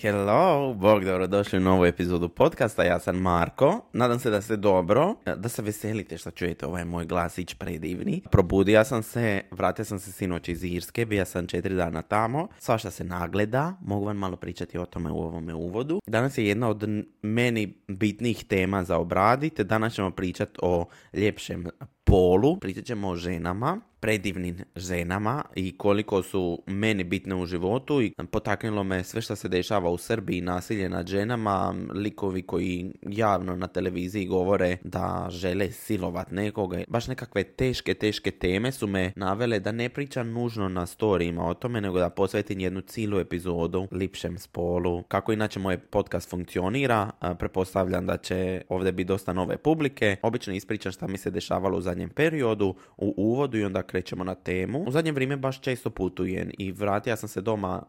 Hello, bog, dobrodošli u novu epizodu podcasta, ja sam Marko, nadam se da ste dobro, da se veselite što čujete ovaj moj glasić predivni. Probudio sam se, vratio sam se sinoć iz Irske, bio sam četiri dana tamo, svašta se nagleda, mogu vam malo pričati o tome u ovome uvodu. Danas je jedna od meni bitnijih tema za obraditi, danas ćemo pričati o ljepšem polu, pričat ćemo o ženama, predivnim ženama i koliko su meni bitne u životu i potaknulo me sve što se dešava u Srbiji, nasilje nad ženama, likovi koji javno na televiziji govore da žele silovat nekoga. Baš nekakve teške, teške teme su me navele da ne pričam nužno na storijima o tome, nego da posvetim jednu cilu epizodu lipšem spolu. Kako inače moj podcast funkcionira, prepostavljam da će ovdje biti dosta nove publike. Obično ispričam šta mi se dešavalo u zadnjem periodu, u uvodu i onda krećemo na temu. U zadnje vrijeme baš često putujem i vratio sam se doma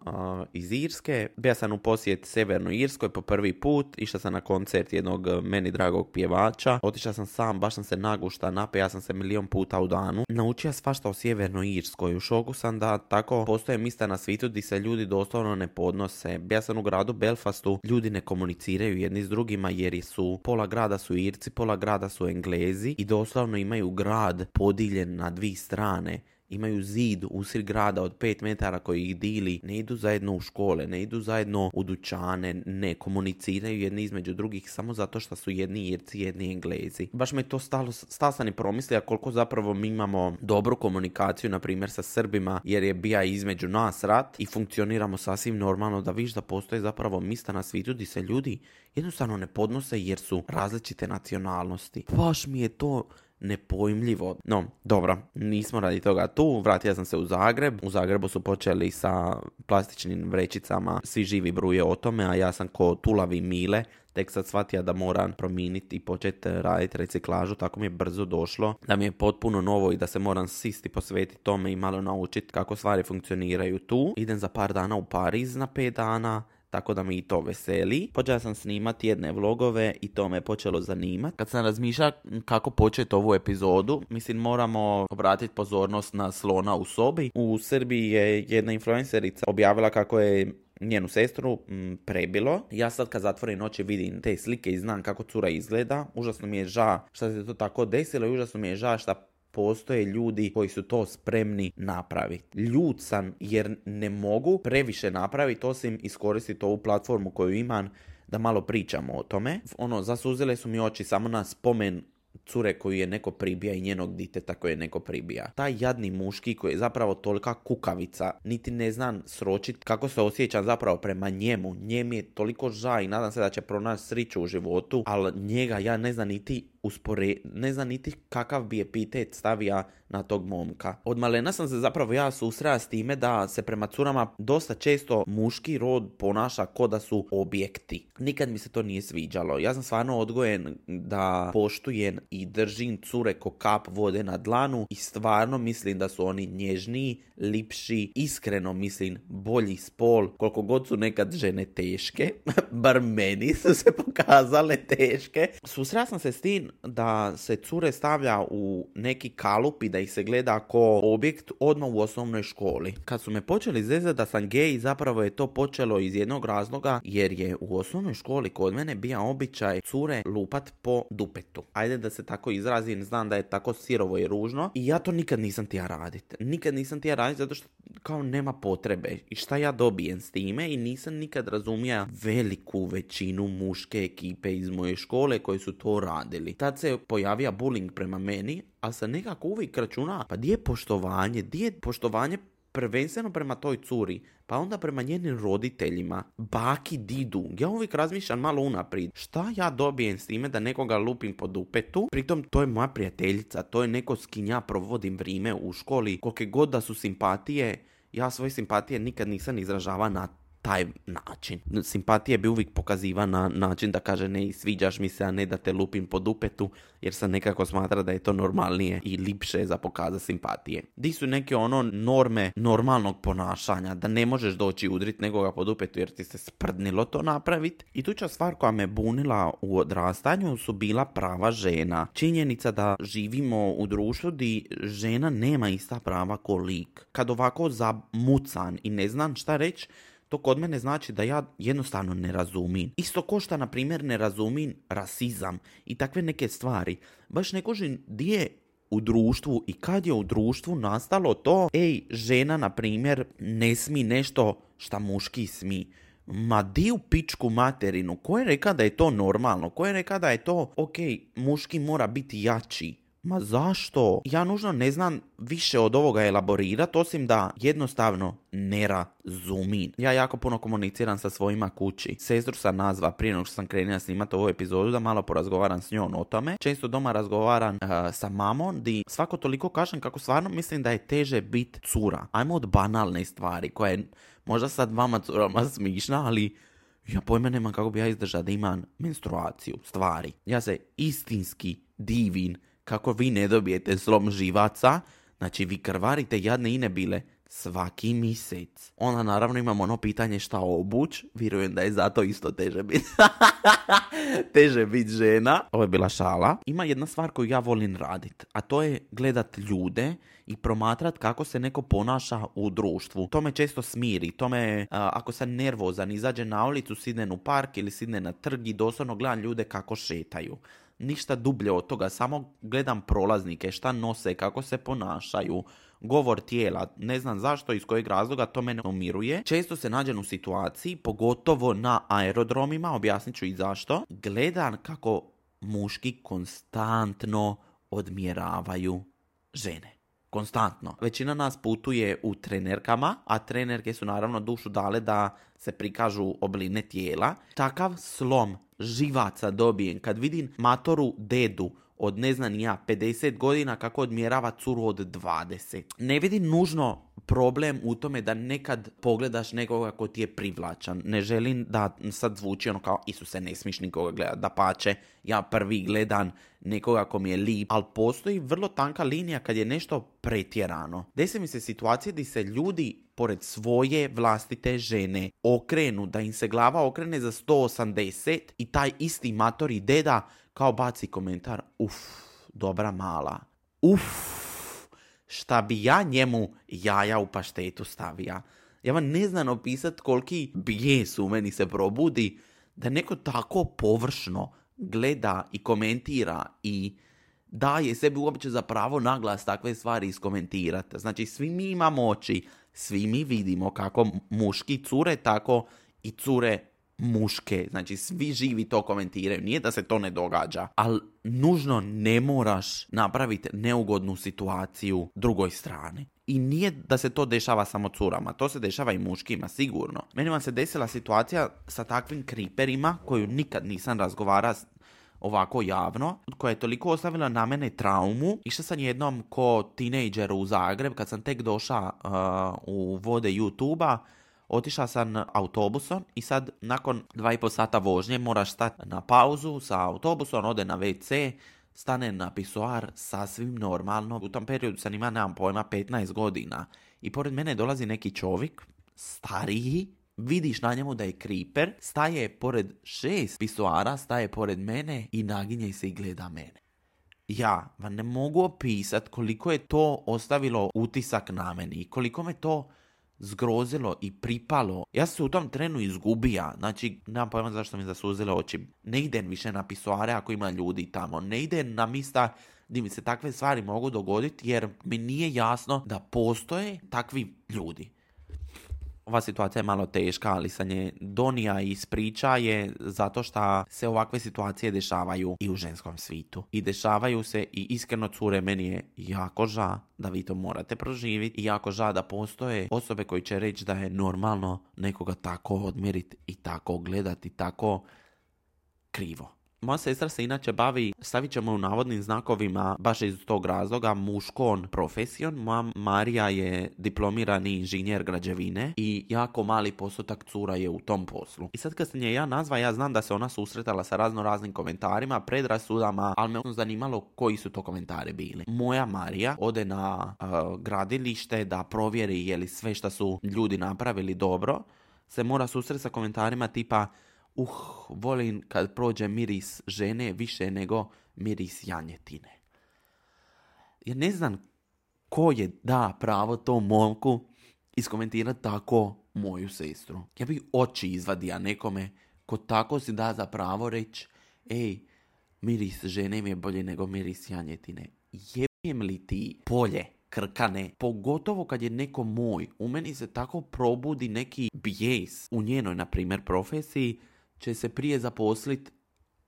iz Irske. Bio sam u posjet Severnoj Irskoj po prvi put. Išao sam na koncert jednog meni dragog pjevača. Otišao sam sam, baš sam se nagušta, napija sam se milion puta u danu. Naučio svašta o Sjevernoj Irskoj. U šoku sam da tako postoje mista na svijetu gdje se ljudi doslovno ne podnose. Bio sam u gradu Belfastu, ljudi ne komuniciraju jedni s drugima jer su pola grada su Irci, pola grada su Englezi i doslovno imaju grad podijeljen na dvije strane imaju zid usred grada od 5 metara koji ih dili, ne idu zajedno u škole, ne idu zajedno u dućane, ne komuniciraju jedni između drugih samo zato što su jedni Irci, jedni Englezi. Baš me to stalo, stalo sam i promislio koliko zapravo mi imamo dobru komunikaciju, na primjer sa Srbima, jer je bija između nas rat i funkcioniramo sasvim normalno da viš da postoje zapravo mista na svijetu gdje se ljudi jednostavno ne podnose jer su različite nacionalnosti. Baš mi je to nepojmljivo. No, dobro, nismo radi toga tu. Vratio sam se u Zagreb. U Zagrebu su počeli sa plastičnim vrećicama. Svi živi bruje o tome, a ja sam ko tulavi mile tek sad shvatio da moram promijeniti i početi raditi reciklažu, tako mi je brzo došlo da mi je potpuno novo i da se moram sisti posvetiti tome i malo naučiti kako stvari funkcioniraju tu. Idem za par dana u Pariz na pet dana, tako da mi i to veseli. Počeo sam snimati jedne vlogove i to me počelo zanimati. Kad sam razmišljao kako početi ovu epizodu, mislim moramo obratiti pozornost na slona u sobi. U Srbiji je jedna influencerica objavila kako je njenu sestru prebilo. Ja sad kad zatvorim oči vidim te slike i znam kako cura izgleda. Užasno mi je ža što se to tako desilo i užasno mi je ža što postoje ljudi koji su to spremni napraviti. Ljud sam jer ne mogu previše napraviti osim iskoristiti ovu platformu koju imam da malo pričamo o tome. Ono, zasuzile su mi oči samo na spomen cure koju je neko pribija i njenog diteta koje je neko pribija. Taj jadni muški koji je zapravo tolika kukavica, niti ne znam sročit kako se osjećam zapravo prema njemu. Njem je toliko ža i nadam se da će pronaći sriću u životu, ali njega ja ne znam niti uspore, ne znam niti kakav bi epitet stavija na tog momka. Od malena sam se zapravo ja susrela s time da se prema curama dosta često muški rod ponaša ko da su objekti. Nikad mi se to nije sviđalo. Ja sam stvarno odgojen da poštujem držim cure ko kap vode na dlanu i stvarno mislim da su oni nježniji, lipši, iskreno mislim bolji spol. Koliko god su nekad žene teške, bar meni su se pokazale teške. Susrela sam se s tim da se cure stavlja u neki kalup i da ih se gleda kao objekt odmah u osnovnoj školi. Kad su me počeli zezati da sam gej, zapravo je to počelo iz jednog razloga jer je u osnovnoj školi kod mene bija običaj cure lupat po dupetu. Ajde da se tako izrazim, znam da je tako sirovo i ružno i ja to nikad nisam tija raditi. Nikad nisam tija raditi zato što kao nema potrebe. I šta ja dobijem s time? I nisam nikad razumija veliku većinu muške ekipe iz moje škole koji su to radili. Tad se pojavija bullying prema meni, a se nekako uvijek računa, pa di je poštovanje, di je poštovanje prvenstveno prema toj curi, pa onda prema njenim roditeljima, baki, didu. Ja uvijek razmišljam malo unaprijed. Šta ja dobijem s time da nekoga lupim po dupetu? Pritom to je moja prijateljica, to je neko s kim ja provodim vrijeme u školi. Kolike god da su simpatije, ja svoje simpatije nikad nisam izražava na taj način. Simpatije bi uvijek pokaziva na način da kaže ne sviđaš mi se, a ne da te lupim po dupetu, jer sam nekako smatra da je to normalnije i lipše za pokaza simpatije. Di su neke ono norme normalnog ponašanja, da ne možeš doći udrit nekoga po dupetu jer ti se sprdnilo to napraviti. I tuča stvar koja me bunila u odrastanju su bila prava žena. Činjenica da živimo u društvu di žena nema ista prava ko lik. Kad ovako zamucan i ne znam šta reći, to kod mene znači da ja jednostavno ne razumim. Isto ko šta, na primjer, ne razumim rasizam i takve neke stvari. Baš ne kožim di je u društvu i kad je u društvu nastalo to, ej, žena, na primjer, ne smi nešto šta muški smi. Ma di u pičku materinu? Ko je reka da je to normalno? Ko je reka da je to, ok, muški mora biti jači? Ma zašto? Ja nužno ne znam više od ovoga elaborirati, osim da jednostavno ne razumim. Ja jako puno komuniciram sa svojima kući. Sestru sam nazva prije nego što sam krenila snimati ovu epizodu da malo porazgovaram s njom o tome. Često doma razgovaram uh, sa mamom di svako toliko kažem kako stvarno mislim da je teže bit cura. Ajmo od banalne stvari koja je možda sad vama curama smišna, ali ja pojma nemam kako bi ja izdržao da imam menstruaciju, stvari. Ja se istinski divin kako vi ne dobijete slom živaca, znači vi krvarite jadne ine bile svaki mjesec. Onda naravno imamo ono pitanje šta obuć, vjerujem da je zato isto teže biti. teže biti žena. Ovo je bila šala. Ima jedna stvar koju ja volim radit, a to je gledat ljude i promatrat kako se neko ponaša u društvu. To me često smiri, to me, ako sam nervozan, izađe na ulicu, sidne u park ili sidne na trg i doslovno gledam ljude kako šetaju ništa dublje od toga, samo gledam prolaznike, šta nose, kako se ponašaju, govor tijela, ne znam zašto, iz kojeg razloga, to mene umiruje. Često se nađem u situaciji, pogotovo na aerodromima, objasnit ću i zašto, gledam kako muški konstantno odmjeravaju žene. Konstantno. Većina nas putuje u trenerkama, a trenerke su naravno dušu dale da se prikažu obline tijela. Takav slom živaca dobijem kad vidim matoru dedu od ne znam ja 50 godina kako odmjerava curu od 20. Ne vidim nužno problem u tome da nekad pogledaš nekoga ko ti je privlačan. Ne želim da sad zvuči ono kao Isuse ne smiš nikoga gledat, da pače ja prvi gledam nekoga ko mi je lip, ali postoji vrlo tanka linija kad je nešto pretjerano. Desi mi se situacije gdje se ljudi pored svoje vlastite žene okrenu, da im se glava okrene za 180 i taj isti matori deda kao baci komentar, uf, dobra mala, uf, šta bi ja njemu jaja u paštetu stavija. Ja vam ne znam opisat koliki bijes u meni se probudi da neko tako površno gleda i komentira i daje sebi uopće za pravo naglas takve stvari iskomentirati. Znači, svi mi imamo oči, svi mi vidimo kako muški cure, tako i cure muške. Znači, svi živi to komentiraju. Nije da se to ne događa, ali nužno ne moraš napraviti neugodnu situaciju drugoj strani. I nije da se to dešava samo curama, to se dešava i muškima, sigurno. Meni vam se desila situacija sa takvim kriperima koju nikad nisam razgovara ovako javno, koja je toliko ostavila na mene traumu. Išla sam jednom ko tinejdžer u Zagreb, kad sam tek došla uh, u vode YouTube-a, otišla sam autobusom i sad nakon dva i pol sata vožnje moraš stati na pauzu sa autobusom, ode na WC, stane na pisoar sasvim normalno. U tom periodu sam ima, nemam pojma, 15 godina. I pored mene dolazi neki čovjek, stariji, Vidiš na njemu da je kriper, staje pored šest pisoara, staje pored mene i naginje se i gleda mene. Ja vam ne mogu opisat koliko je to ostavilo utisak na meni i koliko me to zgrozilo i pripalo. Ja se u tom trenu izgubija, znači nemam pojma zašto mi zasuzile oči. Ne idem više na pisoare ako ima ljudi tamo, ne idem na mista gdje mi se takve stvari mogu dogoditi jer mi nije jasno da postoje takvi ljudi ova situacija je malo teška, ali sam je donija i je zato što se ovakve situacije dešavaju i u ženskom svitu. I dešavaju se i iskreno cure meni je jako ža da vi to morate proživiti i jako ža da postoje osobe koji će reći da je normalno nekoga tako odmjeriti i tako gledati, tako krivo. Moja sestra se inače bavi, stavit ćemo u navodnim znakovima, baš iz tog razloga, muškon profesijom. Moja Marija je diplomirani inženjer građevine i jako mali postotak cura je u tom poslu. I sad kad sam je ja nazva, ja znam da se ona susretala sa razno raznim komentarima, predrasudama, ali me zanimalo koji su to komentari bili. Moja Marija ode na uh, gradilište da provjeri je li sve što su ljudi napravili dobro, se mora susreti sa komentarima tipa uh, volim kad prođe miris žene više nego miris janjetine. Ja ne znam ko je da pravo tom momku iskomentirati tako moju sestru. Ja bi oči izvadio nekome ko tako si da za pravo reći ej, miris žene mi je bolje nego miris janjetine. Jebijem li ti polje krkane, pogotovo kad je neko moj. U meni se tako probudi neki bijes u njenoj, na primjer, profesiji, će se prije zaposliti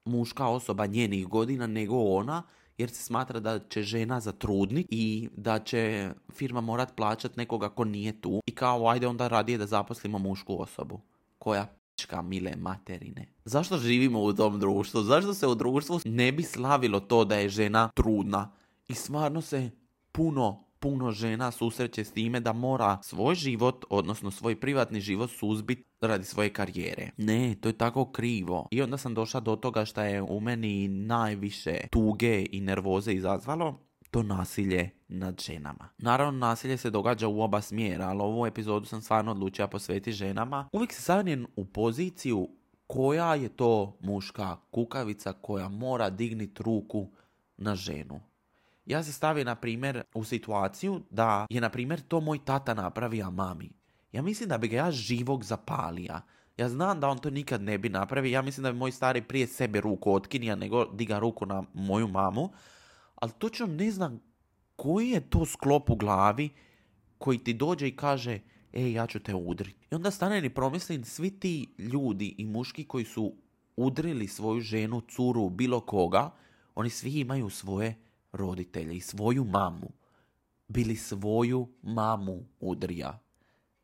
muška osoba njenih godina nego ona, jer se smatra da će žena zatrudniti i da će firma morat plaćati nekoga ko nije tu. I kao, ajde onda radije da zaposlimo mušku osobu koja pička mile materine. Zašto živimo u tom društvu? Zašto se u društvu ne bi slavilo to da je žena trudna? I stvarno se puno puno žena susreće s time da mora svoj život, odnosno svoj privatni život suzbiti radi svoje karijere. Ne, to je tako krivo. I onda sam došla do toga što je u meni najviše tuge i nervoze izazvalo, to nasilje nad ženama. Naravno, nasilje se događa u oba smjera, ali ovu epizodu sam stvarno odlučila posvetiti ženama. Uvijek se stavljam u poziciju koja je to muška kukavica koja mora digniti ruku na ženu. Ja se stavim, na primjer, u situaciju da je, na primjer, to moj tata napravio mami. Ja mislim da bi ga ja živog zapalija. Ja znam da on to nikad ne bi napravio. Ja mislim da bi moj stari prije sebe ruku otkinija nego diga ruku na moju mamu. Ali točno ne znam koji je to sklop u glavi koji ti dođe i kaže ej, ja ću te udriti. I onda stane i promislim, svi ti ljudi i muški koji su udrili svoju ženu, curu, bilo koga, oni svi imaju svoje roditelje i svoju mamu. Bili svoju mamu udrija.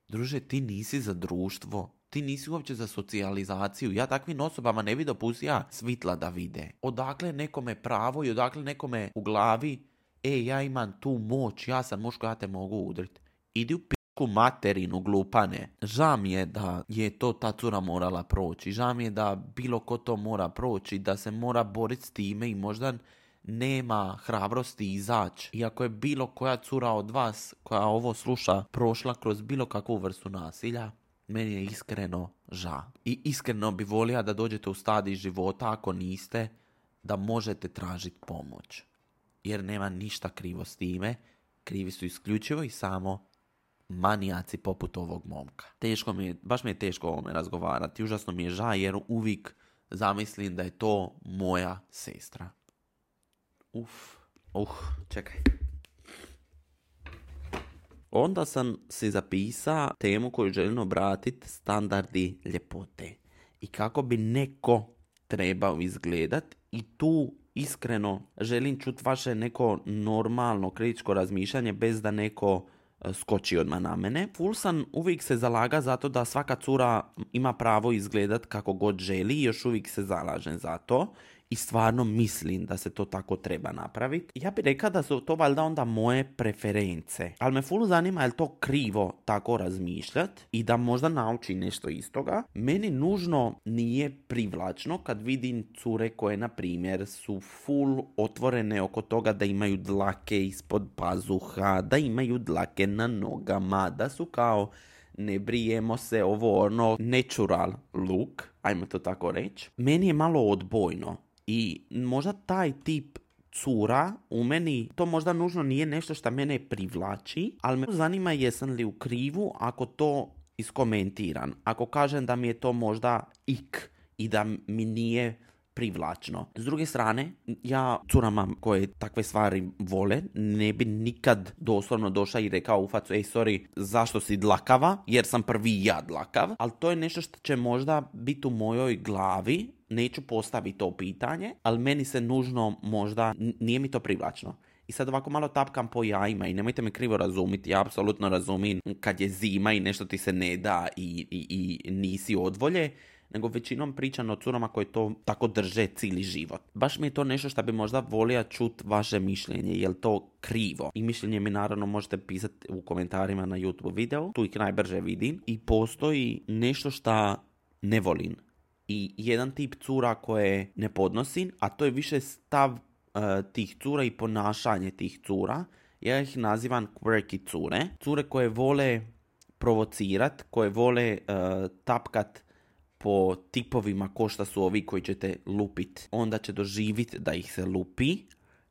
Druže, ti nisi za društvo. Ti nisi uopće za socijalizaciju. Ja takvim osobama ne bi dopustio svitla da vide. Odakle nekome pravo i odakle nekome u glavi e, ja imam tu moć, ja sam muško, ja te mogu udriti. Idi u piku materinu, glupane. Žao mi je da je to ta cura morala proći. Žao mi je da bilo ko to mora proći, da se mora boriti s time i možda nema hrabrosti izaći. Iako je bilo koja cura od vas koja ovo sluša prošla kroz bilo kakvu vrstu nasilja, meni je iskreno ža. I iskreno bi volio da dođete u stadij života, ako niste, da možete tražiti pomoć. Jer nema ništa krivo s time, krivi su isključivo i samo manijaci poput ovog momka. Teško mi je, baš mi je teško o ovome razgovarati, užasno mi je ža jer uvijek zamislim da je to moja sestra. Uf, uh, čekaj. Onda sam si zapisao temu koju želim obratiti, standardi ljepote. I kako bi neko trebao izgledat i tu iskreno želim čuti vaše neko normalno kritičko razmišljanje bez da neko e, skoči odmah na mene. Full sam uvijek se zalaga zato da svaka cura ima pravo izgledat kako god želi i još uvijek se zalažem za to i stvarno mislim da se to tako treba napraviti. Ja bih rekao da su to valjda onda moje preference. Ali me full zanima je li to krivo tako razmišljati i da možda nauči nešto iz toga. Meni nužno nije privlačno kad vidim cure koje, na primjer, su full otvorene oko toga da imaju dlake ispod pazuha, da imaju dlake na nogama, da su kao ne brijemo se, ovo ono, natural look, ajmo to tako reći. Meni je malo odbojno i možda taj tip cura u meni, to možda nužno nije nešto što mene privlači, ali me zanima jesam li u krivu ako to iskomentiram. Ako kažem da mi je to možda ik i da mi nije privlačno. S druge strane, ja curama koje takve stvari vole, ne bi nikad doslovno došla i rekao u facu, ej sorry, zašto si dlakava, jer sam prvi ja dlakav, ali to je nešto što će možda biti u mojoj glavi, neću postaviti to pitanje, ali meni se nužno možda, nije mi to privlačno. I sad ovako malo tapkam po jajima i nemojte me krivo razumiti, ja apsolutno razumijem kad je zima i nešto ti se ne da i, i, i nisi odvolje, nego većinom pričam o curama koje to tako drže cijeli život. Baš mi je to nešto što bi možda volio čut vaše mišljenje, jel to krivo? I mišljenje mi naravno možete pisati u komentarima na YouTube video, tu ih najbrže vidim. I postoji nešto što ne volim. I jedan tip cura koje ne podnosim, a to je više stav e, tih cura i ponašanje tih cura. Ja ih nazivam quirky cure. Cure koje vole provocirat, koje vole uh, tapkat po tipovima ko šta su ovi koji ćete lupit. Onda će doživit da ih se lupi,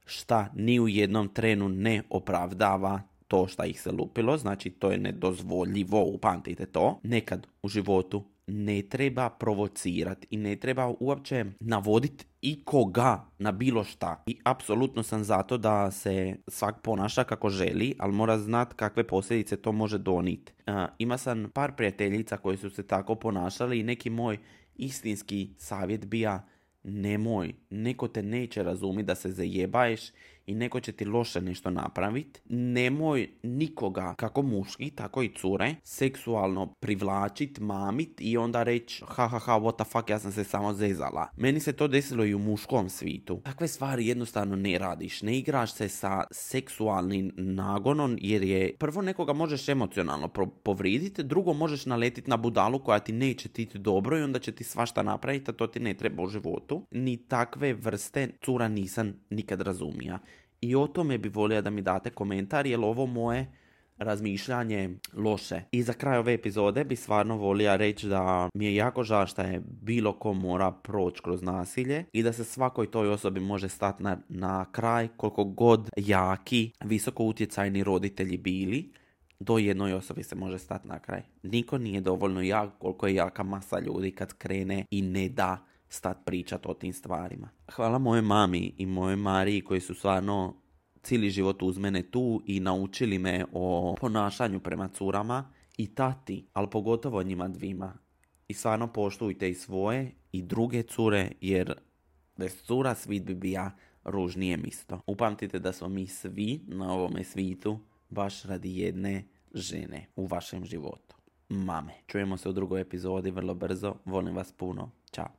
šta ni u jednom trenu ne opravdava to šta ih se lupilo, znači to je nedozvoljivo, upamtite to. Nekad u životu ne treba provocirati i ne treba uopće navoditi ikoga na bilo šta. I apsolutno sam zato da se svak ponaša kako želi, ali mora znat kakve posljedice to može doniti. ima sam par prijateljica koji su se tako ponašali i neki moj istinski savjet bija nemoj, neko te neće razumjeti da se zajebaješ i neko će ti loše nešto napraviti. Nemoj nikoga, kako muški, tako i cure, seksualno privlačit, mamit i onda reći ha ha ha what the fuck ja sam se samo zezala. Meni se to desilo i u muškom svitu. Takve stvari jednostavno ne radiš. Ne igraš se sa seksualnim nagonom jer je prvo nekoga možeš emocionalno povriditi, drugo možeš naletiti na budalu koja ti neće ti dobro i onda će ti svašta napraviti, a to ti ne treba u životu. Ni takve vrste cura nisam nikad razumija. I o tome bi volio da mi date komentar, jer ovo moje razmišljanje loše. I za kraj ove epizode bi stvarno volio reći da mi je jako žao što je bilo ko mora proći kroz nasilje i da se svakoj toj osobi može stati na, na kraj koliko god jaki, visoko utjecajni roditelji bili do jednoj osobi se može stati na kraj. Niko nije dovoljno jak koliko je jaka masa ljudi kad krene i ne da stat pričat o tim stvarima. Hvala moje mami i moje Mariji koji su stvarno cijeli život uz mene tu i naučili me o ponašanju prema curama i tati, ali pogotovo njima dvima. I stvarno poštujte i svoje i druge cure jer bez cura svit bi bija ružnije misto. Upamtite da smo mi svi na ovome svitu baš radi jedne žene u vašem životu. Mame. Čujemo se u drugoj epizodi vrlo brzo. Volim vas puno. Ćao.